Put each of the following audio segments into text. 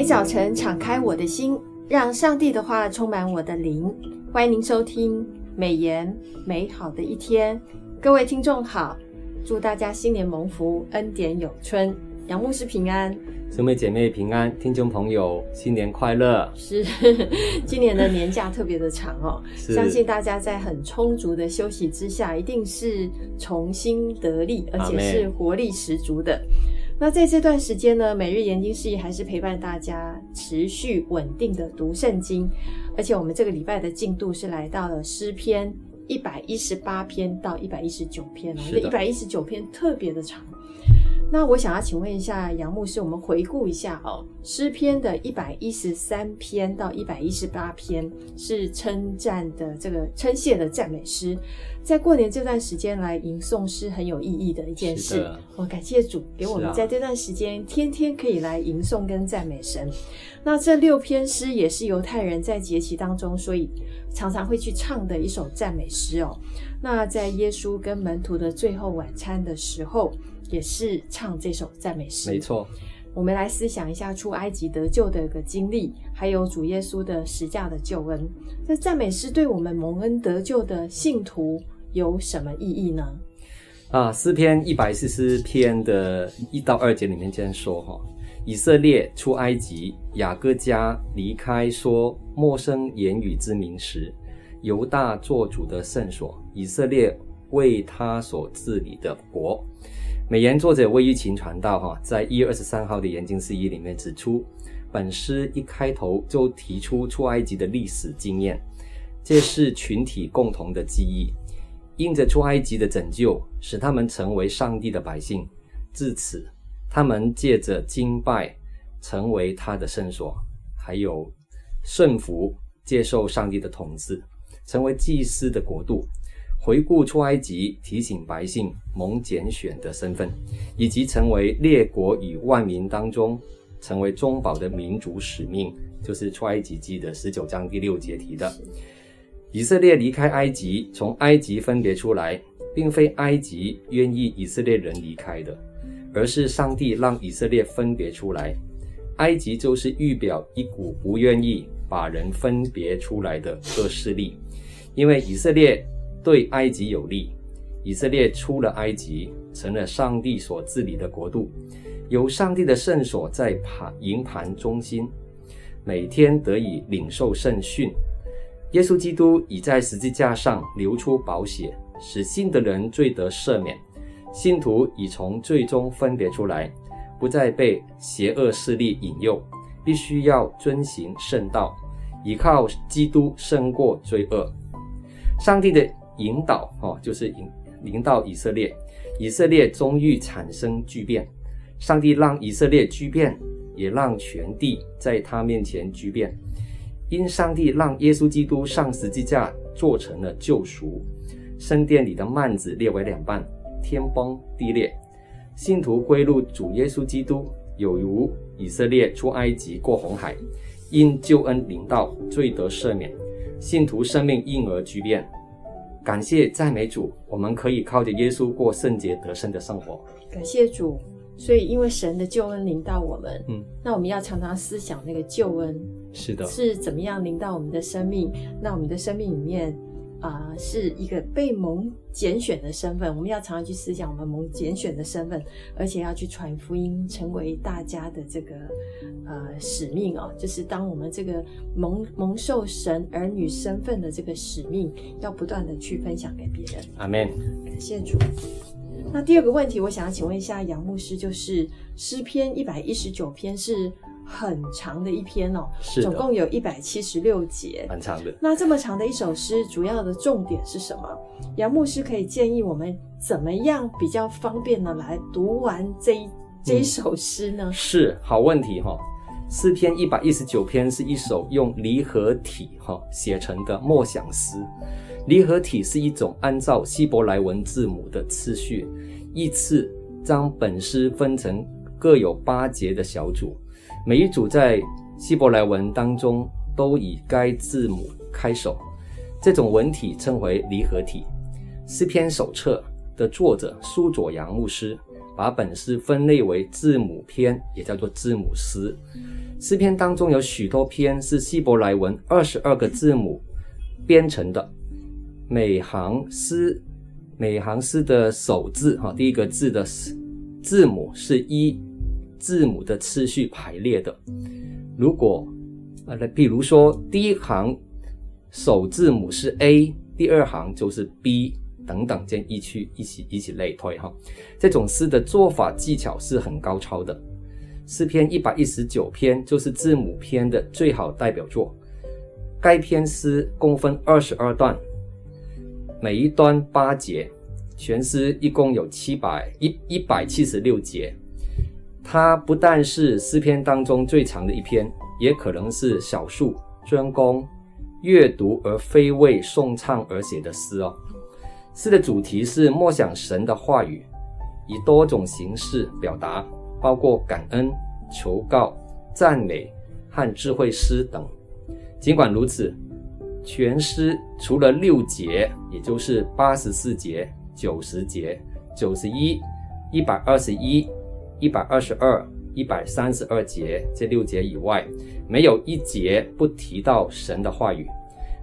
每早晨敞开我的心，让上帝的话充满我的灵。欢迎您收听美言美好的一天。各位听众好，祝大家新年蒙福，恩典有春。杨牧师平安，兄妹姐妹平安，听众朋友新年快乐。是，今年的年假特别的长哦，相信大家在很充足的休息之下，一定是重新得力，而且是活力十足的。那在这段时间呢，每日研经事宜还是陪伴大家持续稳定的读圣经，而且我们这个礼拜的进度是来到了诗篇一百一十八篇到一百一十九篇哦，这一百一十九篇特别的长。那我想要请问一下杨牧师，我们回顾一下哦，诗篇的一百一十三篇到一百一十八篇是称赞的这个称谢的赞美诗，在过年这段时间来吟诵是很有意义的一件事。我感谢主给我们在这段时间天天可以来吟诵跟赞美神。那这六篇诗也是犹太人在节期当中，所以常常会去唱的一首赞美诗哦。那在耶稣跟门徒的最后晚餐的时候。也是唱这首赞美诗，没错。我们来思想一下出埃及得救的一个经历，还有主耶稣的十架的救恩。这赞美诗对我们蒙恩得救的信徒有什么意义呢？啊，诗篇一百四十篇的一到二节里面这样说哈：以色列出埃及，雅各家离开说陌生言语之名时，犹大作主的圣所，以色列为他所治理的国。美言作者魏玉琴传道哈，在一月二十三号的研经释义里面指出，本诗一开头就提出出埃及的历史经验，这是群体共同的记忆。因着出埃及的拯救，使他们成为上帝的百姓，自此他们借着敬拜成为他的圣所，还有顺服接受上帝的统治，成为祭司的国度。回顾出埃及，提醒百姓蒙拣选的身份，以及成为列国与万民当中成为中保的民族使命，就是出埃及记的十九章第六节提的。以色列离开埃及，从埃及分别出来，并非埃及愿意以色列人离开的，而是上帝让以色列分别出来。埃及就是预表一股不愿意把人分别出来的恶势力，因为以色列。对埃及有利，以色列出了埃及，成了上帝所治理的国度，有上帝的圣所在盘营盘中心，每天得以领受圣训。耶稣基督已在十字架上流出宝血，使信的人罪得赦免。信徒已从罪中分别出来，不再被邪恶势力引诱，必须要遵行圣道，依靠基督胜过罪恶。上帝的。引导哦，就是引领导以色列，以色列终于产生巨变。上帝让以色列巨变，也让全地在他面前巨变。因上帝让耶稣基督上十字架做成了救赎，圣殿里的幔子裂为两半，天崩地裂，信徒归入主耶稣基督，有如以色列出埃及过红海，因救恩领到罪得赦免，信徒生命因而巨变。感谢赞美主，我们可以靠着耶稣过圣洁得胜的生活。感谢主，所以因为神的救恩临到我们，嗯，那我们要常常思想那个救恩，是的，是怎么样临到我们的生命？那我们的生命里面。啊、呃，是一个被蒙拣选的身份，我们要常常去思想我们蒙拣选的身份，而且要去传福音，成为大家的这个呃使命哦。就是当我们这个蒙蒙受神儿女身份的这个使命，要不断的去分享给别人。阿门。感谢主。那第二个问题，我想要请问一下杨牧师，就是诗篇一百一十九篇是。很长的一篇哦，是总共有一百七十六节，很长的。那这么长的一首诗，主要的重点是什么？杨牧师可以建议我们怎么样比较方便的来读完这一这一首诗呢？嗯，是好问题哈。诗篇一百一十九篇是一首用离合体哈写成的默想诗。离合体是一种按照希伯来文字母的次序，依次将本诗分成各有八节的小组。每一组在希伯来文当中都以该字母开首，这种文体称为离合体。诗篇手册的作者苏佐扬牧师把本诗分类为字母篇，也叫做字母诗。诗篇当中有许多篇是希伯来文二十二个字母编成的，每行诗每行诗的首字哈，第一个字的字母是一字母的次序排列的。如果呃，比如说第一行首字母是 A，第二行就是 B。等等，这样一去一起一起类推哈，这种诗的做法技巧是很高超的。诗篇一百一十九篇就是字母篇的最好代表作。该篇诗共分二十二段，每一段八节，全诗一共有七百一一百七十六节。它不但是诗篇当中最长的一篇，也可能是少数专供阅读而非为颂唱而写的诗哦。诗的主题是默想神的话语，以多种形式表达，包括感恩、求告、赞美和智慧诗等。尽管如此，全诗除了六节，也就是八十四节、九十节、九十一、一百二十一、一百二十二、一百三十二节这六节以外，没有一节不提到神的话语，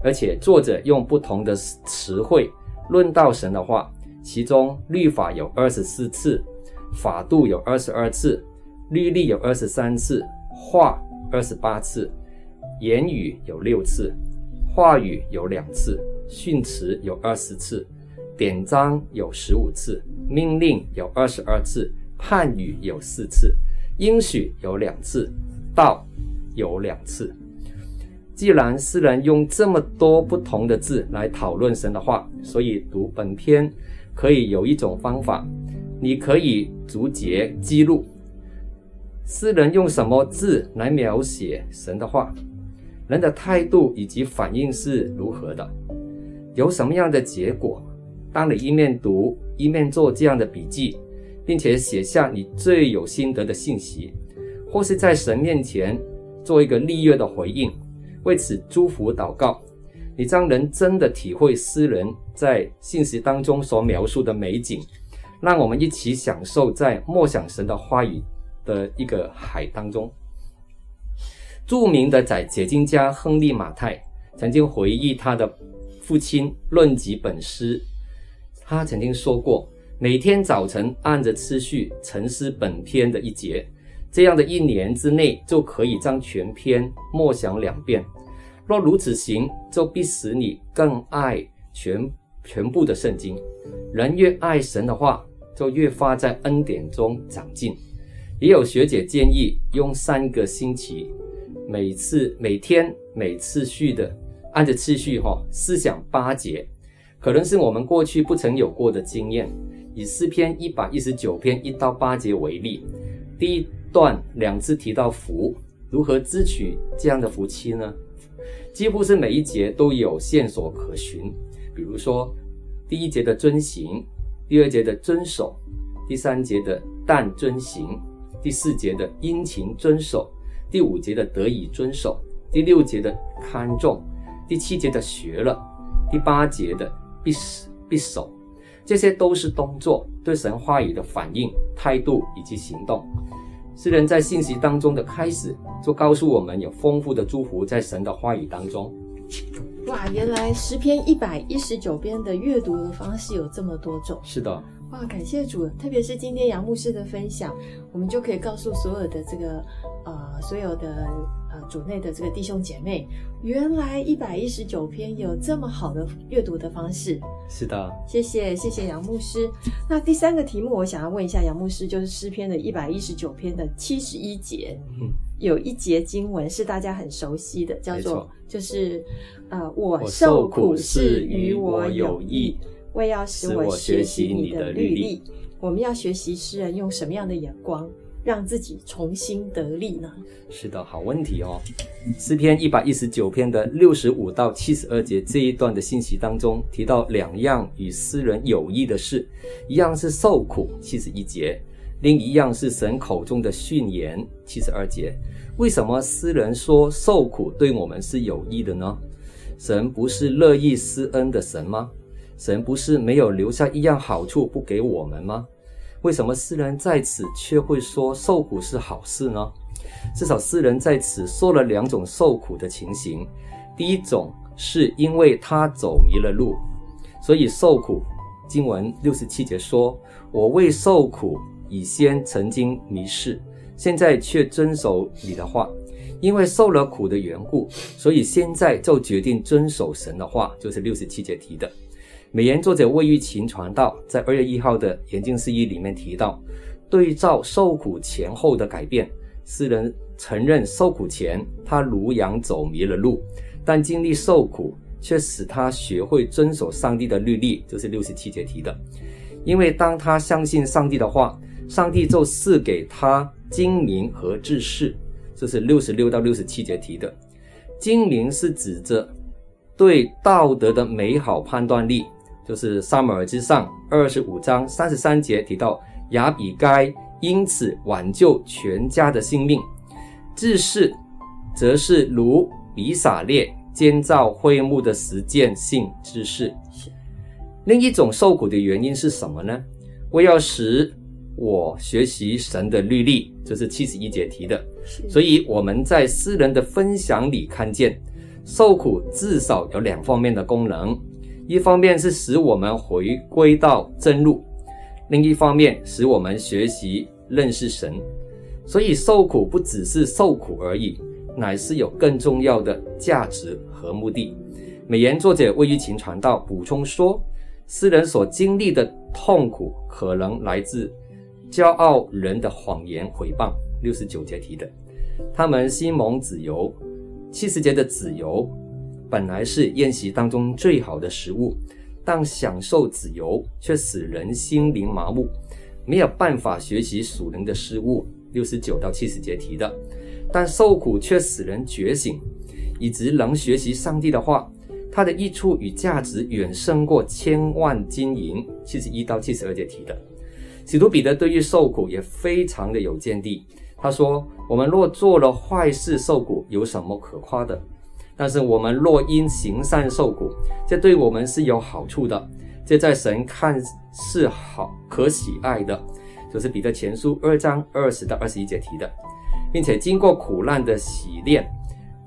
而且作者用不同的词汇。论到神的话，其中律法有二十四次，法度有二十二次，律例有二十三次，话二十八次，言语有六次，话语有两次，训词有二十次，典章有十五次，命令有二十二次，汉语有四次，英许有两次，道有两次。既然诗人用这么多不同的字来讨论神的话，所以读本篇可以有一种方法，你可以逐节记录诗人用什么字来描写神的话，人的态度以及反应是如何的，有什么样的结果。当你一面读一面做这样的笔记，并且写下你最有心得的信息，或是在神面前做一个立约的回应。为此祝福祷告，你将能真的体会诗人在信息当中所描述的美景，让我们一起享受在默想神的话语的一个海当中。著名的在解经家亨利马太曾经回忆他的父亲论及本诗，他曾经说过，每天早晨按着次序沉思本篇的一节。这样的一年之内，就可以将全篇默想两遍。若如此行，就必使你更爱全全部的圣经。人越爱神的话，就越发在恩典中长进。也有学姐建议用三个星期，每次每天每次序的按着次序哈，思想八节，可能是我们过去不曾有过的经验。以诗篇一百一十九篇一到八节为例，第一。段两次提到福，如何支取这样的福气呢？几乎是每一节都有线索可循。比如说，第一节的遵行，第二节的遵守，第三节的但遵行，第四节的殷勤遵守，第五节的得以遵守，第六节的看重，第七节的学了，第八节的必必守，这些都是动作，对神话语的反应、态度以及行动。诗人在信息当中的开始，就告诉我们有丰富的祝福在神的话语当中。哇，原来十篇一百一十九篇的阅读的方式有这么多种。是的。哇，感谢主！特别是今天杨牧师的分享，我们就可以告诉所有的这个呃，所有的。主内的这个弟兄姐妹，原来一百一十九篇有这么好的阅读的方式。是的，谢谢谢谢杨牧师。那第三个题目，我想要问一下杨牧师，就是诗篇的一百一十九篇的七十一节，嗯，有一节经文是大家很熟悉的，叫做就是呃，我受苦是与我有益，为要使我学习你的律例。我们要学习诗人用什么样的眼光？让自己重新得力呢？是的，好问题哦。诗篇一百一十九篇的六十五到七十二节这一段的信息当中，提到两样与诗人有益的事，一样是受苦，七十一节；另一样是神口中的训言，七十二节。为什么诗人说受苦对我们是有益的呢？神不是乐意施恩的神吗？神不是没有留下一样好处不给我们吗？为什么诗人在此却会说受苦是好事呢？至少诗人在此说了两种受苦的情形。第一种是因为他走迷了路，所以受苦。经文六十七节说：“我为受苦，以先曾经迷失，现在却遵守你的话。因为受了苦的缘故，所以现在就决定遵守神的话。”就是六十七节提的。美言作者魏玉琴传道在二月一号的研经释义里面提到，对照受苦前后的改变，诗人承认受苦前他如羊走迷了路，但经历受苦却使他学会遵守上帝的律例，就是六十七节提的。因为当他相信上帝的话，上帝就赐给他精明和智识，这是六十六到六十七节提的。精明是指着对道德的美好判断力。就是撒母耳之上二十五章三十三节提到亚比该因此挽救全家的性命，知识则是如比撒列建造会幕的实践性知识。另一种受苦的原因是什么呢？为要使我学习神的律例，这，是七十一节提的。所以我们在诗人的分享里看见，受苦至少有两方面的功能。一方面是使我们回归到正路，另一方面使我们学习认识神。所以受苦不只是受苦而已，乃是有更重要的价值和目的。美言作者魏玉琴传道补充说，诗人所经历的痛苦可能来自骄傲人的谎言毁谤。六十九节提的，他们心蒙子油，七十节的子油。本来是宴席当中最好的食物，但享受脂油却使人心灵麻木，没有办法学习属灵的事物。六十九到七十节提的，但受苦却使人觉醒，以及能学习上帝的话，它的益处与价值远胜过千万金银。七十一到七十二节提的，使徒彼得对于受苦也非常的有见地。他说：“我们若做了坏事受苦，有什么可夸的？”但是我们若因行善受苦，这对我们是有好处的，这在神看是好可喜爱的，就是彼得前书二章二十到二十一节提的，并且经过苦难的洗练，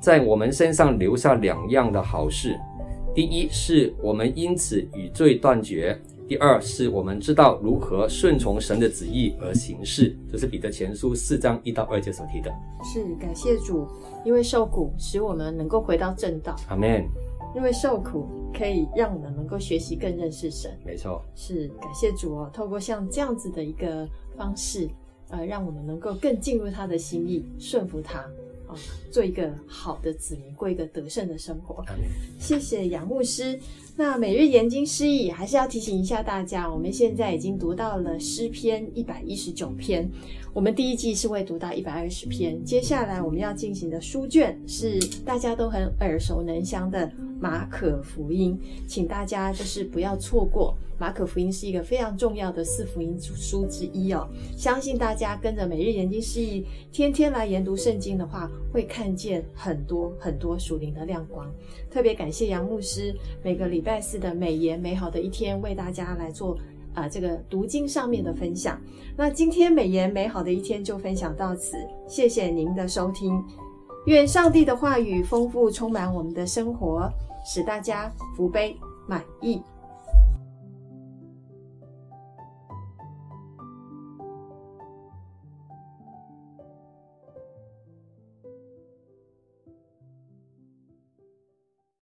在我们身上留下两样的好事：第一是我们因此与罪断绝；第二是我们知道如何顺从神的旨意而行事。这是彼得前书四章一到二节所提的。是感谢主。因为受苦，使我们能够回到正道。阿门。因为受苦，可以让我们能够学习更认识神。没错，是感谢主哦。透过像这样子的一个方式，呃，让我们能够更进入他的心意，顺服他，啊、呃，做一个好的子民，过一个得胜的生活。谢谢杨牧师。那每日研经释义还是要提醒一下大家，我们现在已经读到了诗篇一百一十九篇。我们第一季是会读到一百二十篇，接下来我们要进行的书卷是大家都很耳熟能详的马可福音，请大家就是不要错过。马可福音是一个非常重要的四福音书之一哦，相信大家跟着每日研经释义，天天来研读圣经的话，会看见很多很多属灵的亮光。特别感谢杨牧师每个礼拜四的美言美好的一天，为大家来做。啊，这个读经上面的分享，那今天美言美好的一天就分享到此，谢谢您的收听，愿上帝的话语丰富充满我们的生活，使大家福杯满溢。